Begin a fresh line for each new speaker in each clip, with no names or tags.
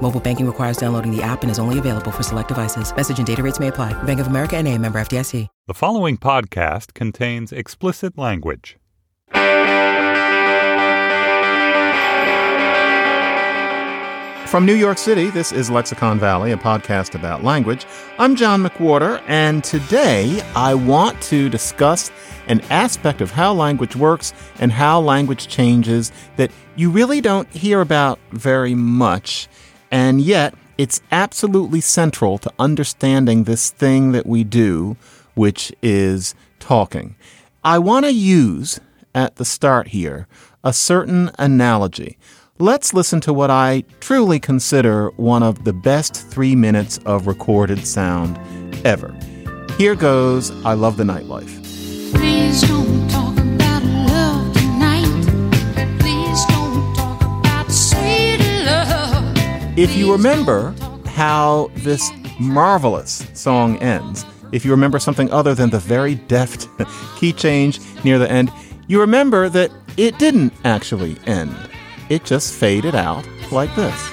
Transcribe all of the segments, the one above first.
Mobile banking requires downloading the app and is only available for select devices. Message and data rates may apply. Bank of America and a member FDIC.
The following podcast contains explicit language.
From New York City, this is Lexicon Valley, a podcast about language. I'm John McWhorter, and today I want to discuss an aspect of how language works and how language changes that you really don't hear about very much, and yet it's absolutely central to understanding this thing that we do, which is talking. I want to use at the start here a certain analogy. Let's listen to what I truly consider one of the best three minutes of recorded sound ever. Here goes I Love the Nightlife. If you remember how this marvelous song ends, if you remember something other than the very deft key change near the end, you remember that it didn't actually end. It just faded out like this.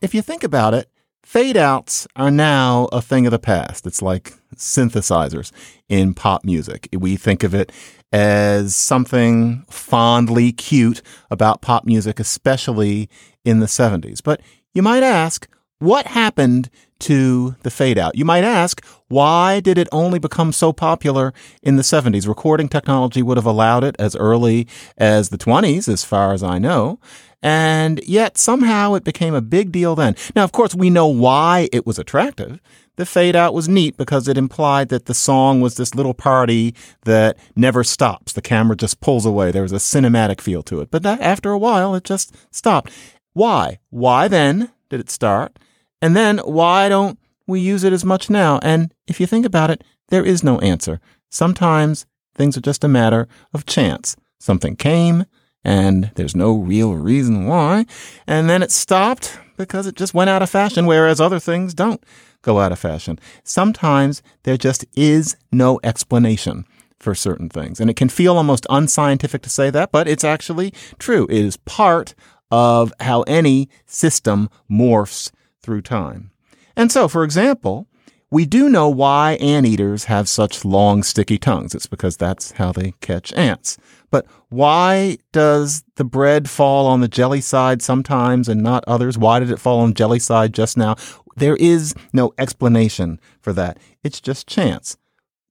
If you think about it, fade outs are now a thing of the past. It's like synthesizers in pop music. We think of it as something fondly cute about pop music, especially in the 70s. But you might ask, what happened to the fade out? You might ask, why did it only become so popular in the 70s? Recording technology would have allowed it as early as the 20s, as far as I know. And yet somehow it became a big deal then. Now, of course, we know why it was attractive. The fade out was neat because it implied that the song was this little party that never stops. The camera just pulls away. There was a cinematic feel to it. But that, after a while, it just stopped. Why? Why then did it start? And then why don't we use it as much now? And if you think about it, there is no answer. Sometimes things are just a matter of chance. Something came and there's no real reason why. And then it stopped because it just went out of fashion, whereas other things don't go out of fashion. Sometimes there just is no explanation for certain things. And it can feel almost unscientific to say that, but it's actually true. It is part of how any system morphs through time. And so, for example, we do know why anteaters have such long, sticky tongues. It's because that's how they catch ants. But why does the bread fall on the jelly side sometimes and not others? Why did it fall on jelly side just now? There is no explanation for that. It's just chance.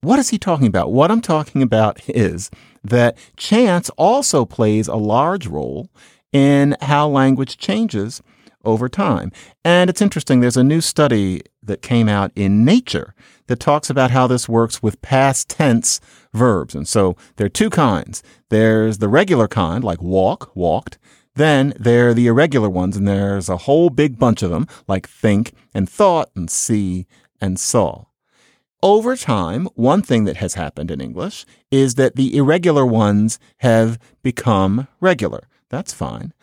What is he talking about? What I'm talking about is that chance also plays a large role in how language changes over time. And it's interesting, there's a new study that came out in Nature that talks about how this works with past tense verbs. And so there are two kinds. There's the regular kind, like walk, walked. Then there are the irregular ones, and there's a whole big bunch of them, like think and thought and see and saw. Over time, one thing that has happened in English is that the irregular ones have become regular. That's fine.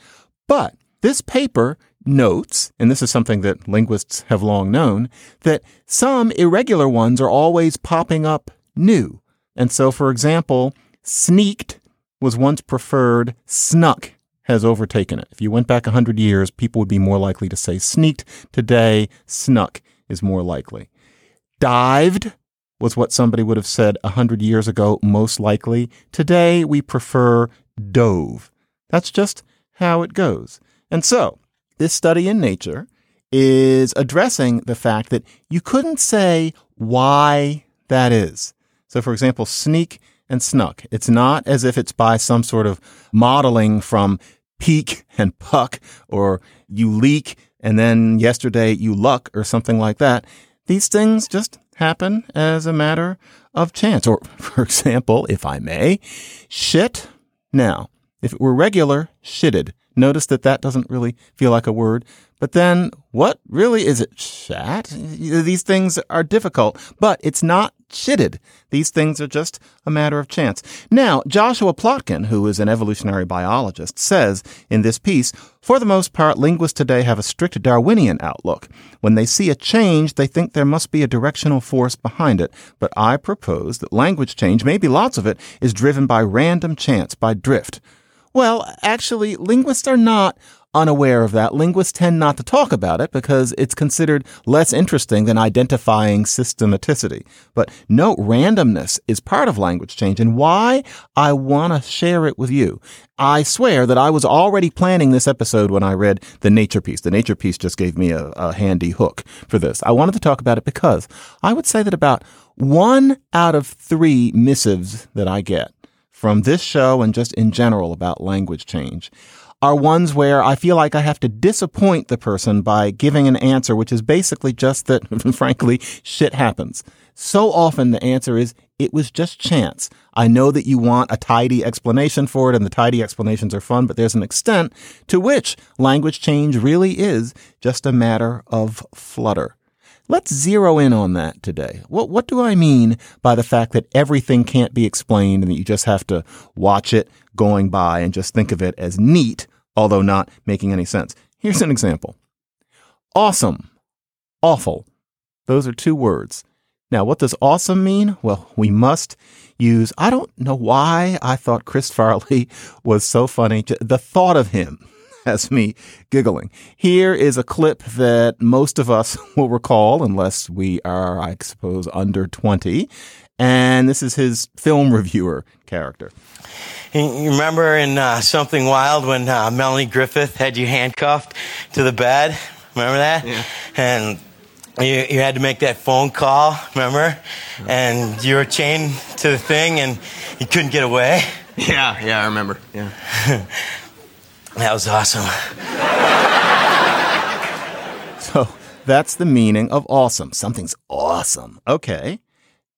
But this paper notes, and this is something that linguists have long known, that some irregular ones are always popping up new. And so, for example, sneaked was once preferred, snuck has overtaken it. If you went back 100 years, people would be more likely to say sneaked. Today, snuck is more likely. Dived was what somebody would have said 100 years ago, most likely. Today, we prefer dove. That's just how it goes. And so, this study in Nature is addressing the fact that you couldn't say why that is. So, for example, sneak and snuck. It's not as if it's by some sort of modeling from peek and puck or you leak and then yesterday you luck or something like that. These things just happen as a matter of chance. Or, for example, if I may, shit. Now, If it were regular, shitted. Notice that that doesn't really feel like a word. But then, what really is it? Shat? These things are difficult, but it's not chitted. These things are just a matter of chance. Now, Joshua Plotkin, who is an evolutionary biologist, says in this piece, for the most part, linguists today have a strict Darwinian outlook. When they see a change, they think there must be a directional force behind it. But I propose that language change, maybe lots of it, is driven by random chance, by drift. Well, actually, linguists are not unaware of that. Linguists tend not to talk about it because it's considered less interesting than identifying systematicity. But no, randomness is part of language change and why I want to share it with you. I swear that I was already planning this episode when I read the nature piece. The nature piece just gave me a, a handy hook for this. I wanted to talk about it because I would say that about one out of three missives that I get from this show and just in general about language change are ones where I feel like I have to disappoint the person by giving an answer, which is basically just that, frankly, shit happens. So often the answer is, it was just chance. I know that you want a tidy explanation for it and the tidy explanations are fun, but there's an extent to which language change really is just a matter of flutter. Let's zero in on that today. What, what do I mean by the fact that everything can't be explained and that you just have to watch it going by and just think of it as neat, although not making any sense? Here's an example. Awesome. Awful. Those are two words. Now, what does awesome mean? Well, we must use, I don't know why I thought Chris Farley was so funny. The thought of him has me giggling. Here is a clip that most of us will recall, unless we are, I suppose, under 20. And this is his film reviewer character.
You remember in uh, Something Wild when uh, Melanie Griffith had you handcuffed to the bed? Remember that?
Yeah.
And you, you had to make that phone call, remember? Yeah. And you were chained to the thing and you couldn't get away.
Yeah, yeah, I remember. Yeah.
That was awesome.
So that's the meaning of awesome. Something's awesome. Okay.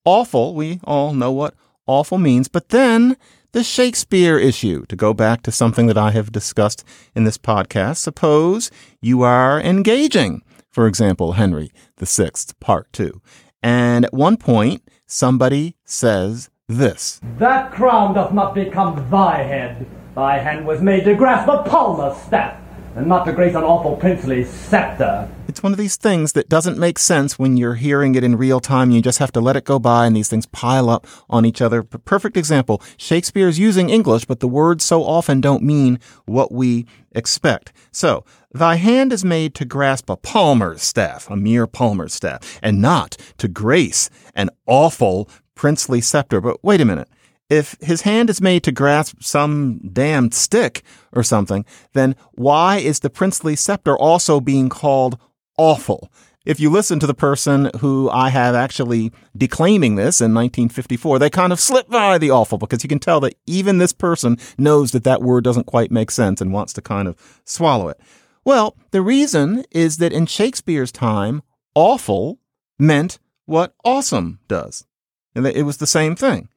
Awful, we all know what awful means, but then the Shakespeare issue, to go back to something that I have discussed in this podcast. Suppose you are engaging, for example, Henry VI, part two. And at one point, somebody says this.
That crown doth not become thy head. Thy hand was made to grasp a palmer's staff, and not to grace an awful princely scepter.
It's one of these things that doesn't make sense when you're hearing it in real time. You just have to let it go by and these things pile up on each other. Perfect example. Shakespeare is using English, but the words so often don't mean what we expect. So, thy hand is made to grasp a palmer's staff, a mere palmer's staff, and not to grace an awful princely scepter. But wait a minute. If his hand is made to grasp some damned stick or something, then why is the princely scepter also being called awful? If you listen to the person who I have actually declaiming this in 1954, they kind of slip by the awful because you can tell that even this person knows that that word doesn't quite make sense and wants to kind of swallow it. Well, the reason is that in Shakespeare's time, awful meant what awesome does. And it was the same thing.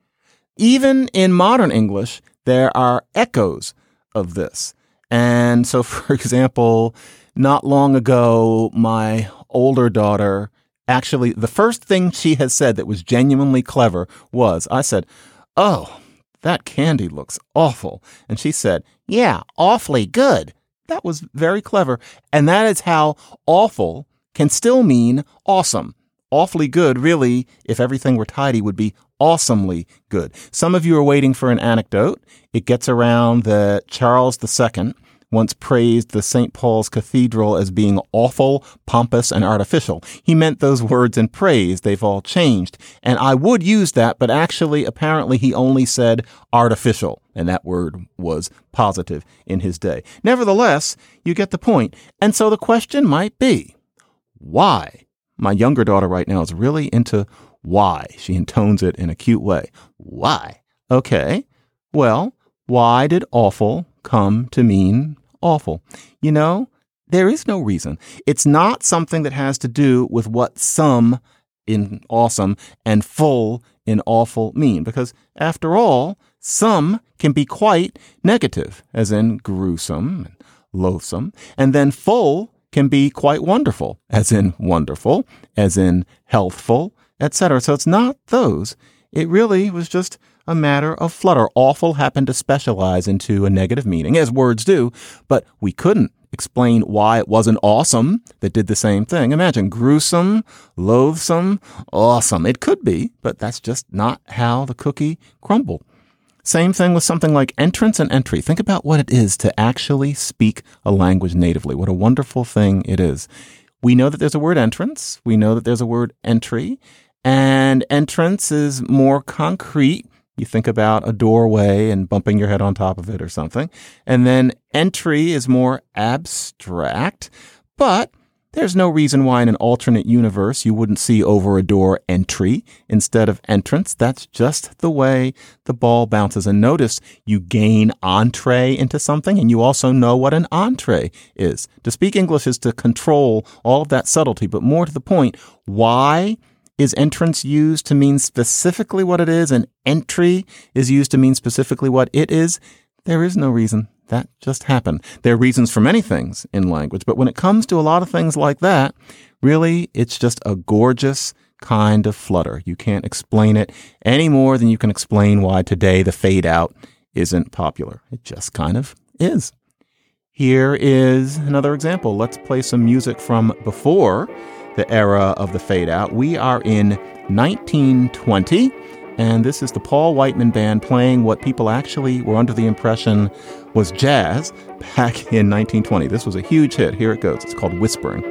Even in modern English, there are echoes of this. And so, for example, not long ago, my older daughter actually, the first thing she has said that was genuinely clever was, I said, Oh, that candy looks awful. And she said, Yeah, awfully good. That was very clever. And that is how awful can still mean awesome. Awfully good, really, if everything were tidy, would be awesomely good. Some of you are waiting for an anecdote. It gets around that Charles II once praised the St. Paul's Cathedral as being awful, pompous, and artificial. He meant those words in praise. They've all changed. And I would use that, but actually, apparently, he only said artificial. And that word was positive in his day. Nevertheless, you get the point. And so the question might be, why? My younger daughter right now is really into why. She intones it in a cute way. Why? Okay. Well, why did awful come to mean awful? You know, there is no reason. It's not something that has to do with what some in awesome and full in awful mean. Because after all, Some can be quite negative, as in gruesome and loathsome. And then full can be quite wonderful, as in wonderful, as in healthful, etc. So it's not those. It really was just a matter of flutter. Awful happened to specialize into a negative meaning, as words do, but we couldn't explain why it wasn't awesome that did the same thing. Imagine gruesome, loathsome, awesome. It could be, but that's just not how the cookie crumbled. Same thing with something like entrance and entry. Think about what it is to actually speak a language natively. What a wonderful thing it is. We know that there's a word entrance. We know that there's a word entry. And entrance is more concrete. You think about a doorway and bumping your head on top of it or something. And then entry is more abstract. But there's no reason why in an alternate universe you wouldn't see over a door entry instead of entrance. That's just the way the ball bounces. And notice you gain entree into something and you also know what an entree is. To speak English is to control all of that subtlety, but more to the point, why is entrance used to mean specifically what it is and entry is used to mean specifically what it is? There is no reason. That just happened. There are reasons for many things in language, but when it comes to a lot of things like that, really, it's just a gorgeous kind of flutter. You can't explain it any more than you can explain why today the fade out isn't popular. It just kind of is. Here is another example. Let's play some music from before the era of the fade out. We are in 1920, and this is the Paul Whiteman Band playing what people actually were under the impression was jazz back in 1920. This was a huge hit. Here it goes. It's called Whispering.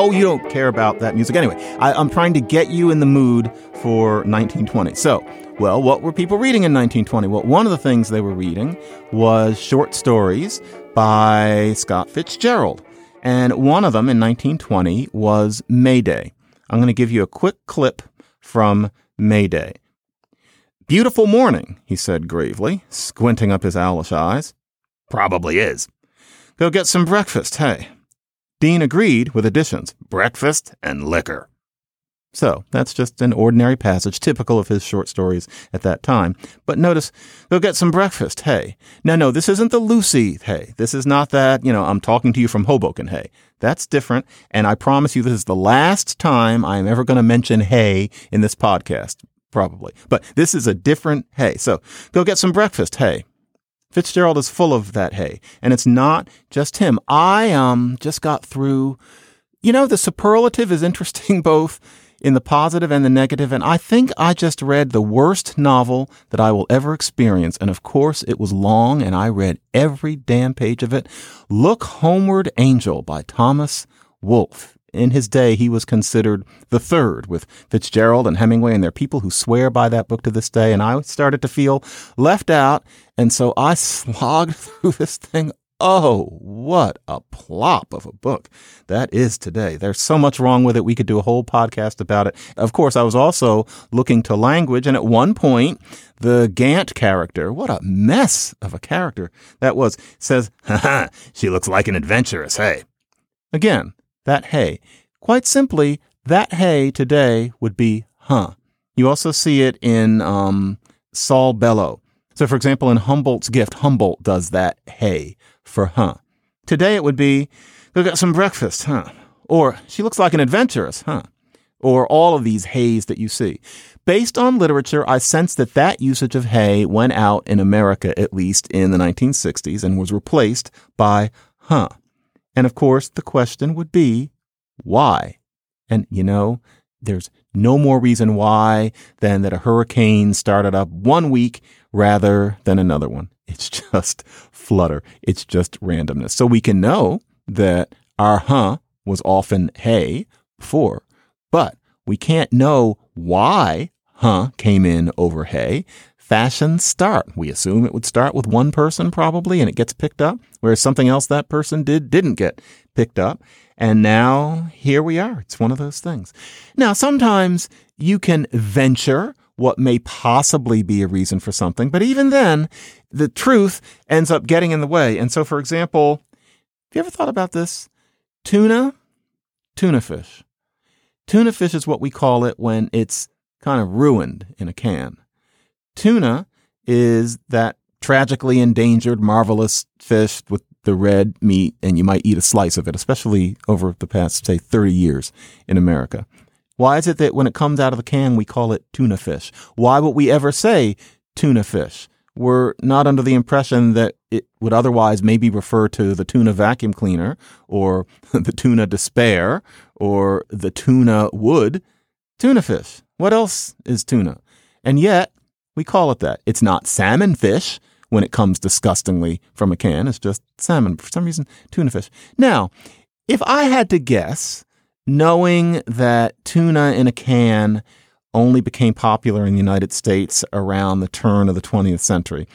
Oh, you don't care about that music. Anyway, I, I'm trying to get you in the mood for 1920. So, well, what were people reading in 1920? Well, one of the things they were reading was short stories by Scott Fitzgerald. And one of them in 1920 was Mayday. I'm going to give you a quick clip from Mayday. Beautiful morning, he said gravely, squinting up his owlish eyes. Probably is. Go get some breakfast, hey. Dean agreed with additions breakfast and liquor. So that's just an ordinary passage, typical of his short stories at that time. But notice, go get some breakfast, hey. No, no, this isn't the Lucy, hey. This is not that, you know, I'm talking to you from Hoboken, hey. That's different. And I promise you, this is the last time I am ever going to mention hey in this podcast, probably. But this is a different hey. So go get some breakfast, hey. Fitzgerald is full of that hay, and it's not just him. I um just got through. You know, the superlative is interesting both in the positive and the negative, and I think I just read the worst novel that I will ever experience. And of course, it was long, and I read every damn page of it. Look Homeward Angel by Thomas Wolfe. In his day, he was considered the third with Fitzgerald and Hemingway, and there are people who swear by that book to this day. And I started to feel left out. And so I slogged through this thing. Oh, what a plop of a book that is today. There's so much wrong with it. We could do a whole podcast about it. Of course, I was also looking to language. And at one point, the Gant character, what a mess of a character that was, says, ha ha, she looks like an adventuress, hey. Again, that hey. Quite simply, that hey today would be huh. You also see it in um, Saul Bellow. So, for example, in Humboldt's gift, Humboldt does that hey for huh. Today it would be go get some breakfast, huh? Or she looks like an adventuress, huh? Or all of these hays that you see. Based on literature, I sense that that usage of hay went out in America at least in the 1960s and was replaced by huh. And of course, the question would be, why? And you know, there's no more reason why than that a hurricane started up one week rather than another one. It's just flutter. It's just randomness. So we can know that our huh was often hey before, but we can't know why huh came in over hey fashions start. We assume it would start with one person probably and it gets picked up, whereas something else that person did didn't get picked up. And now here we are. It's one of those things. Now, sometimes you can venture what may possibly be a reason for something, but even then, the truth ends up getting in the way. And so, for example, have you ever thought about this? Tuna, tuna fish. Tuna fish is what we call it when it's kind of ruined in a can. Tuna is that tragically endangered, marvelous fish with the red meat, and you might eat a slice of it, especially over the past, say, 30 years in America. Why is it that when it comes out of the can, we call it tuna fish? Why would we ever say tuna fish? We're not under the impression that it would otherwise maybe refer to the tuna vacuum cleaner or the tuna despair or the tuna wood. Tuna fish. What else is tuna? And yet, we call it that. It's not salmon fish when it comes disgustingly from a can. It's just salmon. For some reason, tuna fish. Now, if I had to guess, knowing that tuna in a can only became popular in the United States around the turn of the 20th century,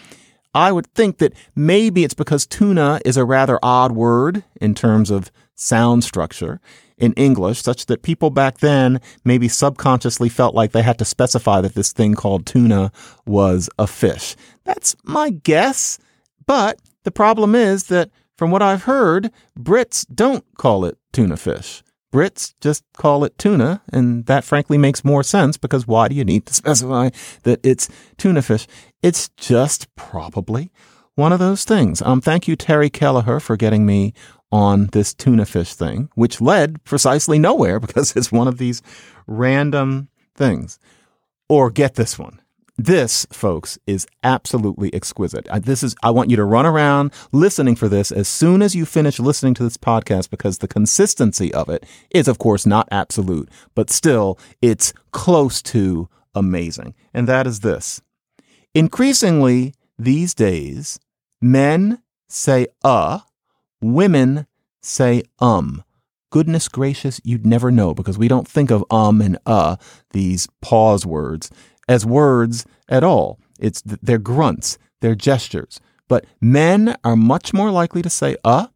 I would think that maybe it's because tuna is a rather odd word in terms of sound structure in English, such that people back then maybe subconsciously felt like they had to specify that this thing called tuna was a fish. That's my guess. But the problem is that from what I've heard, Brits don't call it tuna fish. Brits just call it tuna, and that frankly makes more sense because why do you need to specify that it's tuna fish? It's just probably one of those things. Um, thank you, Terry Kelleher, for getting me on this tuna fish thing, which led precisely nowhere because it's one of these random things. Or get this one. This, folks, is absolutely exquisite. This is, I want you to run around listening for this as soon as you finish listening to this podcast because the consistency of it is, of course, not absolute, but still, it's close to amazing. And that is this. Increasingly these days, men say uh, women say um. Goodness gracious, you'd never know because we don't think of um and uh, these pause words, as words at all. It's they're grunts, they're gestures. But men are much more likely to say uh,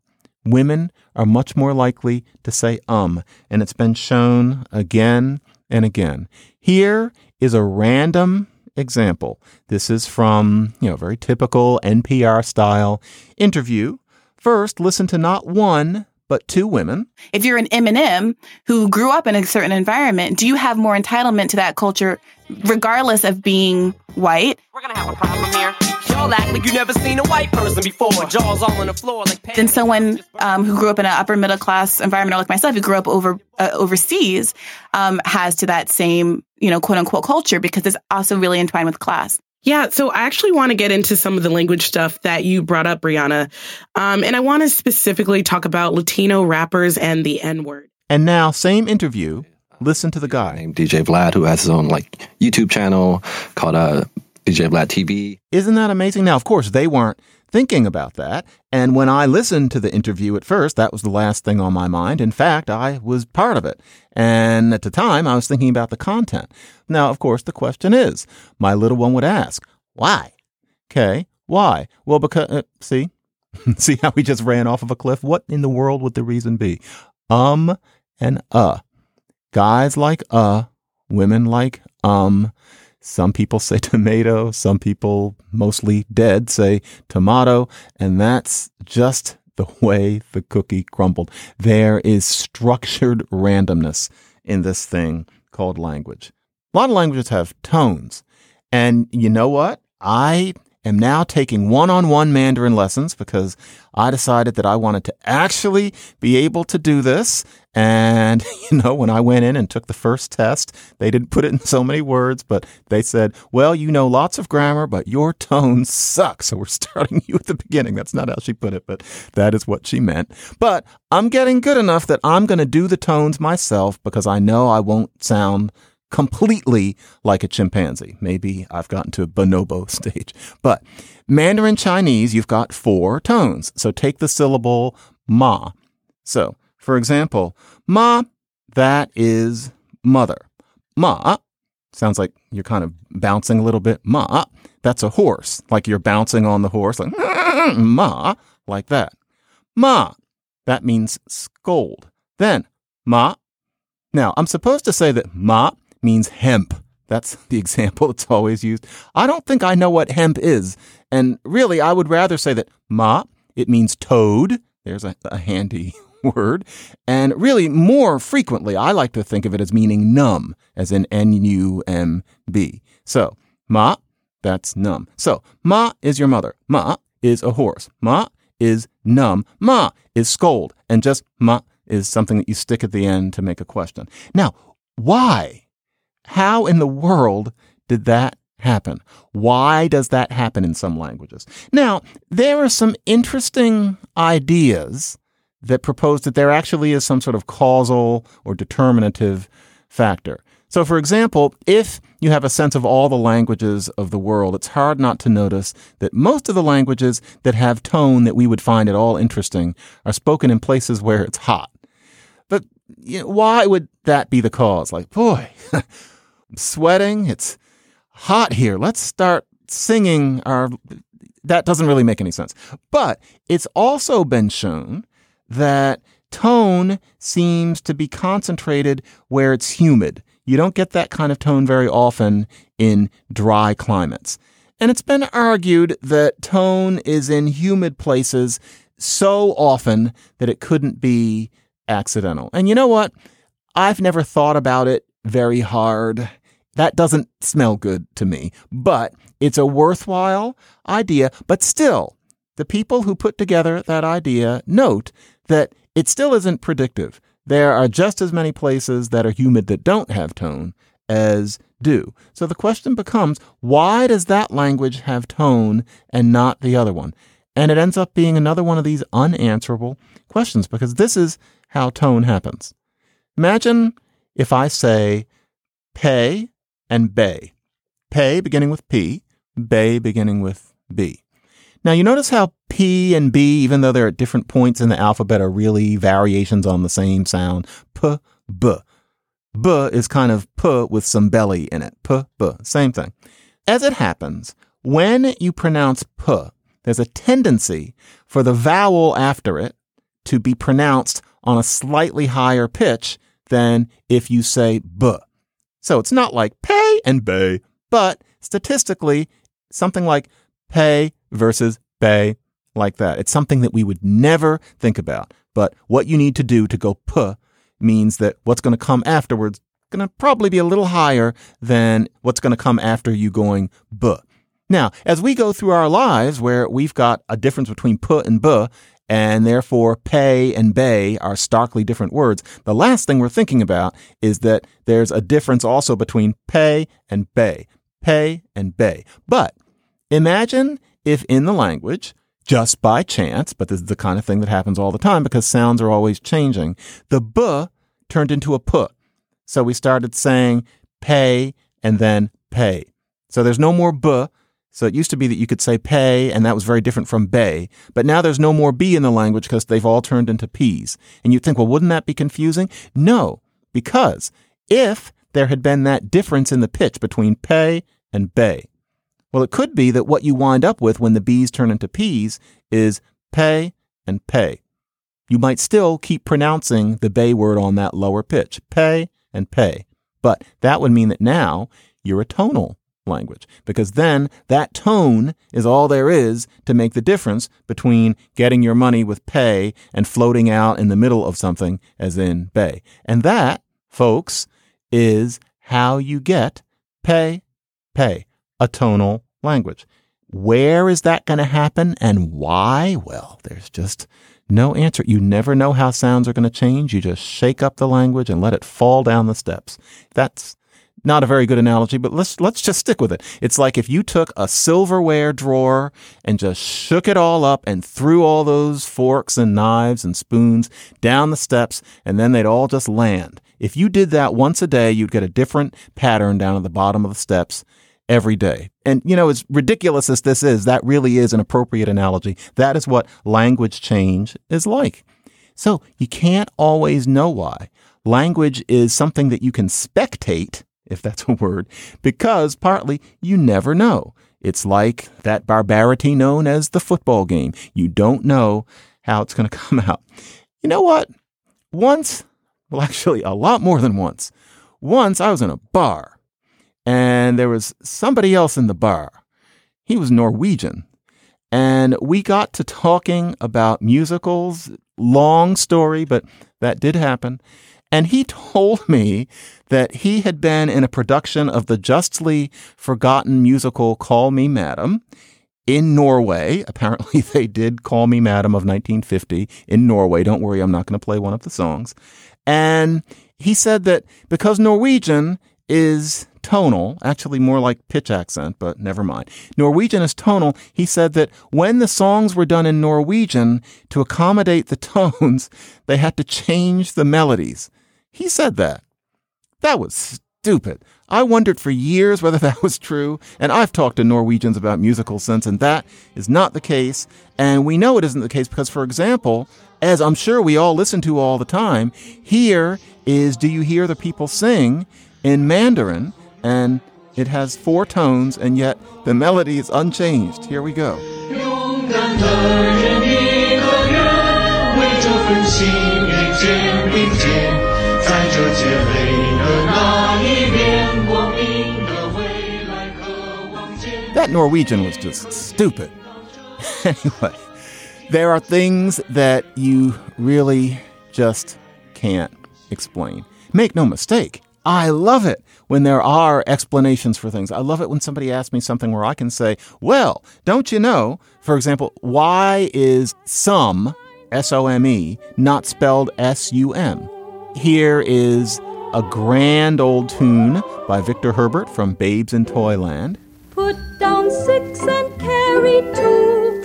women are much more likely to say um, and it's been shown again and again. Here is a random example. This is from, you know, very typical NPR style interview. First, listen to not one, but two women.
If you're an Eminem who grew up in a certain environment, do you have more entitlement to that culture, regardless of being white?
We're gonna have a problem here. Y'all act like you never seen a white person before. Jaws all on the floor like
Than someone um, who grew up in an upper middle class environment, like myself, who grew up over uh, overseas, um, has to that same you know quote unquote culture because it's also really entwined with class.
Yeah, so I actually want to get into some of the language stuff that you brought up, Brianna. Um, and I want to specifically talk about Latino rappers and the N word.
And now, same interview. Listen to the guy.
named DJ Vlad, who has his own like YouTube channel called uh, DJ Vlad TV.
Isn't that amazing? Now, of course, they weren't thinking about that. And when I listened to the interview at first, that was the last thing on my mind. In fact, I was part of it. And at the time, I was thinking about the content. Now, of course, the question is my little one would ask, why? Okay, why? Well, because, uh, see, see how we just ran off of a cliff? What in the world would the reason be? Um and uh. Guys like uh, women like um. Some people say tomato, some people, mostly dead, say tomato, and that's just the way the cookie crumbled. There is structured randomness in this thing called language. A lot of languages have tones. And you know what? I am now taking one on one Mandarin lessons because I decided that I wanted to actually be able to do this. And, you know, when I went in and took the first test, they didn't put it in so many words, but they said, well, you know lots of grammar, but your tone sucks. So we're starting you at the beginning. That's not how she put it, but that is what she meant. But I'm getting good enough that I'm going to do the tones myself because I know I won't sound completely like a chimpanzee. Maybe I've gotten to a bonobo stage. But Mandarin Chinese, you've got four tones. So take the syllable ma. So, for example, ma, that is mother. Ma, sounds like you're kind of bouncing a little bit. Ma, that's a horse, like you're bouncing on the horse, like ma, like that. Ma, that means scold. Then ma. Now, I'm supposed to say that ma means hemp. That's the example that's always used. I don't think I know what hemp is. And really, I would rather say that ma, it means toad. There's a, a handy word. And really, more frequently, I like to think of it as meaning numb, as in N U M B. So, ma, that's numb. So, ma is your mother. Ma is a horse. Ma is numb. Ma is scold. And just ma is something that you stick at the end to make a question. Now, why? How in the world did that happen? Why does that happen in some languages? Now, there are some interesting ideas that propose that there actually is some sort of causal or determinative factor. So, for example, if you have a sense of all the languages of the world, it's hard not to notice that most of the languages that have tone that we would find at all interesting are spoken in places where it's hot. But you know, why would that be the cause? Like, boy, Sweating. It's hot here. Let's start singing our. That doesn't really make any sense. But it's also been shown that tone seems to be concentrated where it's humid. You don't get that kind of tone very often in dry climates. And it's been argued that tone is in humid places so often that it couldn't be accidental. And you know what? I've never thought about it very hard. That doesn't smell good to me, but it's a worthwhile idea. But still, the people who put together that idea note that it still isn't predictive. There are just as many places that are humid that don't have tone as do. So the question becomes why does that language have tone and not the other one? And it ends up being another one of these unanswerable questions because this is how tone happens. Imagine if I say pay and bay. Pay beginning with P, bay beginning with B. Now you notice how P and B, even though they're at different points in the alphabet, are really variations on the same sound. P, B. B is kind of P with some belly in it. P, B. Same thing. As it happens, when you pronounce P, there's a tendency for the vowel after it to be pronounced on a slightly higher pitch than if you say B. So it's not like pay and bay, but statistically, something like pay versus bay, like that. It's something that we would never think about. But what you need to do to go p means that what's going to come afterwards is going to probably be a little higher than what's going to come after you going b. Now, as we go through our lives where we've got a difference between p and b, and therefore pay and bay are starkly different words, the last thing we're thinking about is that there's a difference also between pay and bay. Pay and bay. But imagine if in the language, just by chance, but this is the kind of thing that happens all the time because sounds are always changing, the b turned into a a p. So we started saying pay and then pay. So there's no more b. So it used to be that you could say pay, and that was very different from bay. But now there's no more b in the language because they've all turned into p's. And you'd think, well, wouldn't that be confusing? No, because if there had been that difference in the pitch between pay and bay, well, it could be that what you wind up with when the B's turn into P's is pay and pay. You might still keep pronouncing the bay word on that lower pitch, pay and pay. But that would mean that now you're a tonal language because then that tone is all there is to make the difference between getting your money with pay and floating out in the middle of something as in bay. And that, folks, is how you get pay, pay a tonal language. Where is that going to happen and why? Well, there's just no answer. You never know how sounds are going to change. You just shake up the language and let it fall down the steps. That's not a very good analogy, but let's let's just stick with it. It's like if you took a silverware drawer and just shook it all up and threw all those forks and knives and spoons down the steps and then they'd all just land. If you did that once a day, you'd get a different pattern down at the bottom of the steps every day. And, you know, as ridiculous as this is, that really is an appropriate analogy. That is what language change is like. So you can't always know why. Language is something that you can spectate, if that's a word, because partly you never know. It's like that barbarity known as the football game. You don't know how it's going to come out. You know what? Once, well, actually, a lot more than once, once I was in a bar and there was somebody else in the bar. He was Norwegian. And we got to talking about musicals Long story, but that did happen. And he told me that he had been in a production of the justly forgotten musical Call Me Madam in Norway. Apparently, they did Call Me Madam of 1950 in Norway. Don't worry, I'm not going to play one of the songs. And he said that because Norwegian is tonal, actually more like pitch accent, but never mind. Norwegian is tonal. He said that when the songs were done in Norwegian, to accommodate the tones, they had to change the melodies. He said that. That was stupid. I wondered for years whether that was true, and I've talked to Norwegians about musical sense, and that is not the case. And we know it isn't the case because, for example, as I'm sure we all listen to all the time, here is Do You Hear the People Sing in Mandarin, and it has four tones, and yet the melody is unchanged. Here we go.
在这结累的那一边，光明的未来渴望见。
That Norwegian was just stupid. anyway, there are things that you really just can't explain. Make no mistake, I love it when there are explanations for things. I love it when somebody asks me something where I can say, well, don't you know, for example, why is some, S O M E, not spelled S U M? Here is a grand old tune by Victor Herbert from Babes in Toyland.
Put down six and carry two.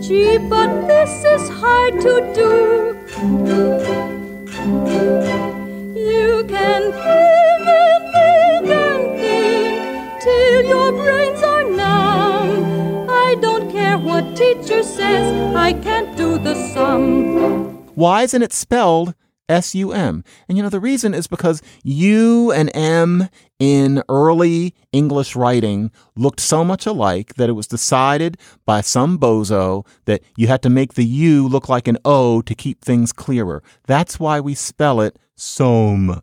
Gee, but this is hard to do. You can think and think and think till your brains are numb. I don't care what teacher says, I can't.
Why isn't it spelled S U M? And you know, the reason is because U and M in early English writing looked so much alike that it was decided by some bozo that you had to make the U look like an O to keep things clearer. That's why we spell it SOM.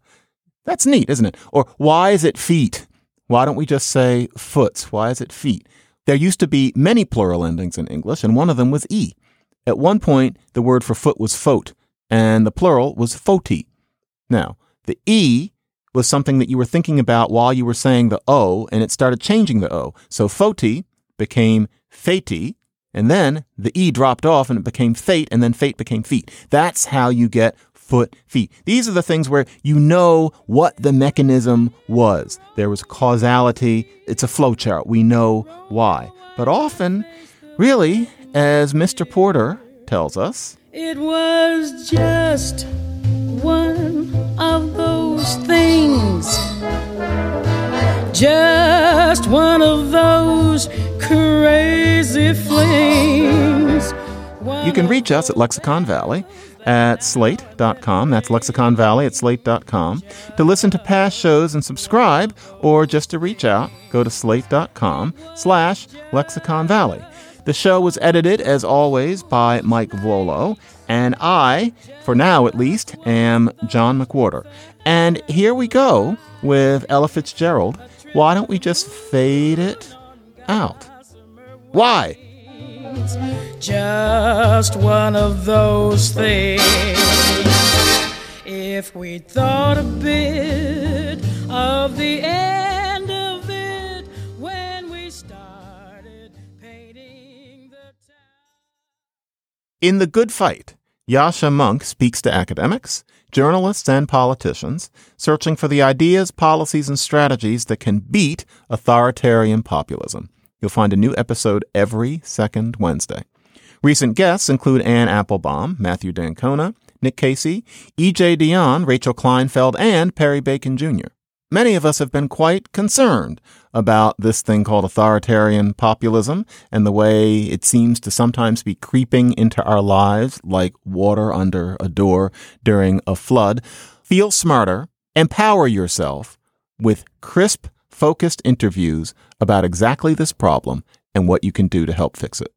That's neat, isn't it? Or why is it feet? Why don't we just say foots? Why is it feet? There used to be many plural endings in English, and one of them was E. At one point, the word for foot was foot, and the plural was foti. Now, the E was something that you were thinking about while you were saying the O, and it started changing the O. So foti became feti, and then the E dropped off and it became fate, and then fate became feet. That's how you get foot, feet. These are the things where you know what the mechanism was. There was causality. It's a flowchart. We know why. But often, really, as Mr. Porter tells us,
It was just one of those things. Just one of those crazy flings.
You can reach us at Lexicon Valley at slate.com. That's Lexicon Valley at slate.com. To listen to past shows and subscribe, or just to reach out, go to slate.com slash Lexicon Valley. The show was edited, as always, by Mike Vuolo, and I, for now at least, am John McWhorter. And here we go with Ella Fitzgerald. Why don't we just fade it out? Why?
Just one of those things. If we thought a bit of the end
In The Good Fight, Yascha Mounk speaks to academics, journalists, and politicians, searching for the ideas, policies, and strategies that can beat authoritarian populism. You'll find a new episode every second Wednesday. Recent guests include Anne Applebaum, Matthew d'Ancona, Nick Casey, E.J. Dionne, Rachel Kleinfeld, and Perry Bacon Jr. Many of us have been quite concerned about this thing called authoritarian populism and the way it seems to sometimes be creeping into our lives like water under a door during a flood. Feel smarter, empower yourself with crisp, focused interviews about exactly this problem and what you can do to help fix it.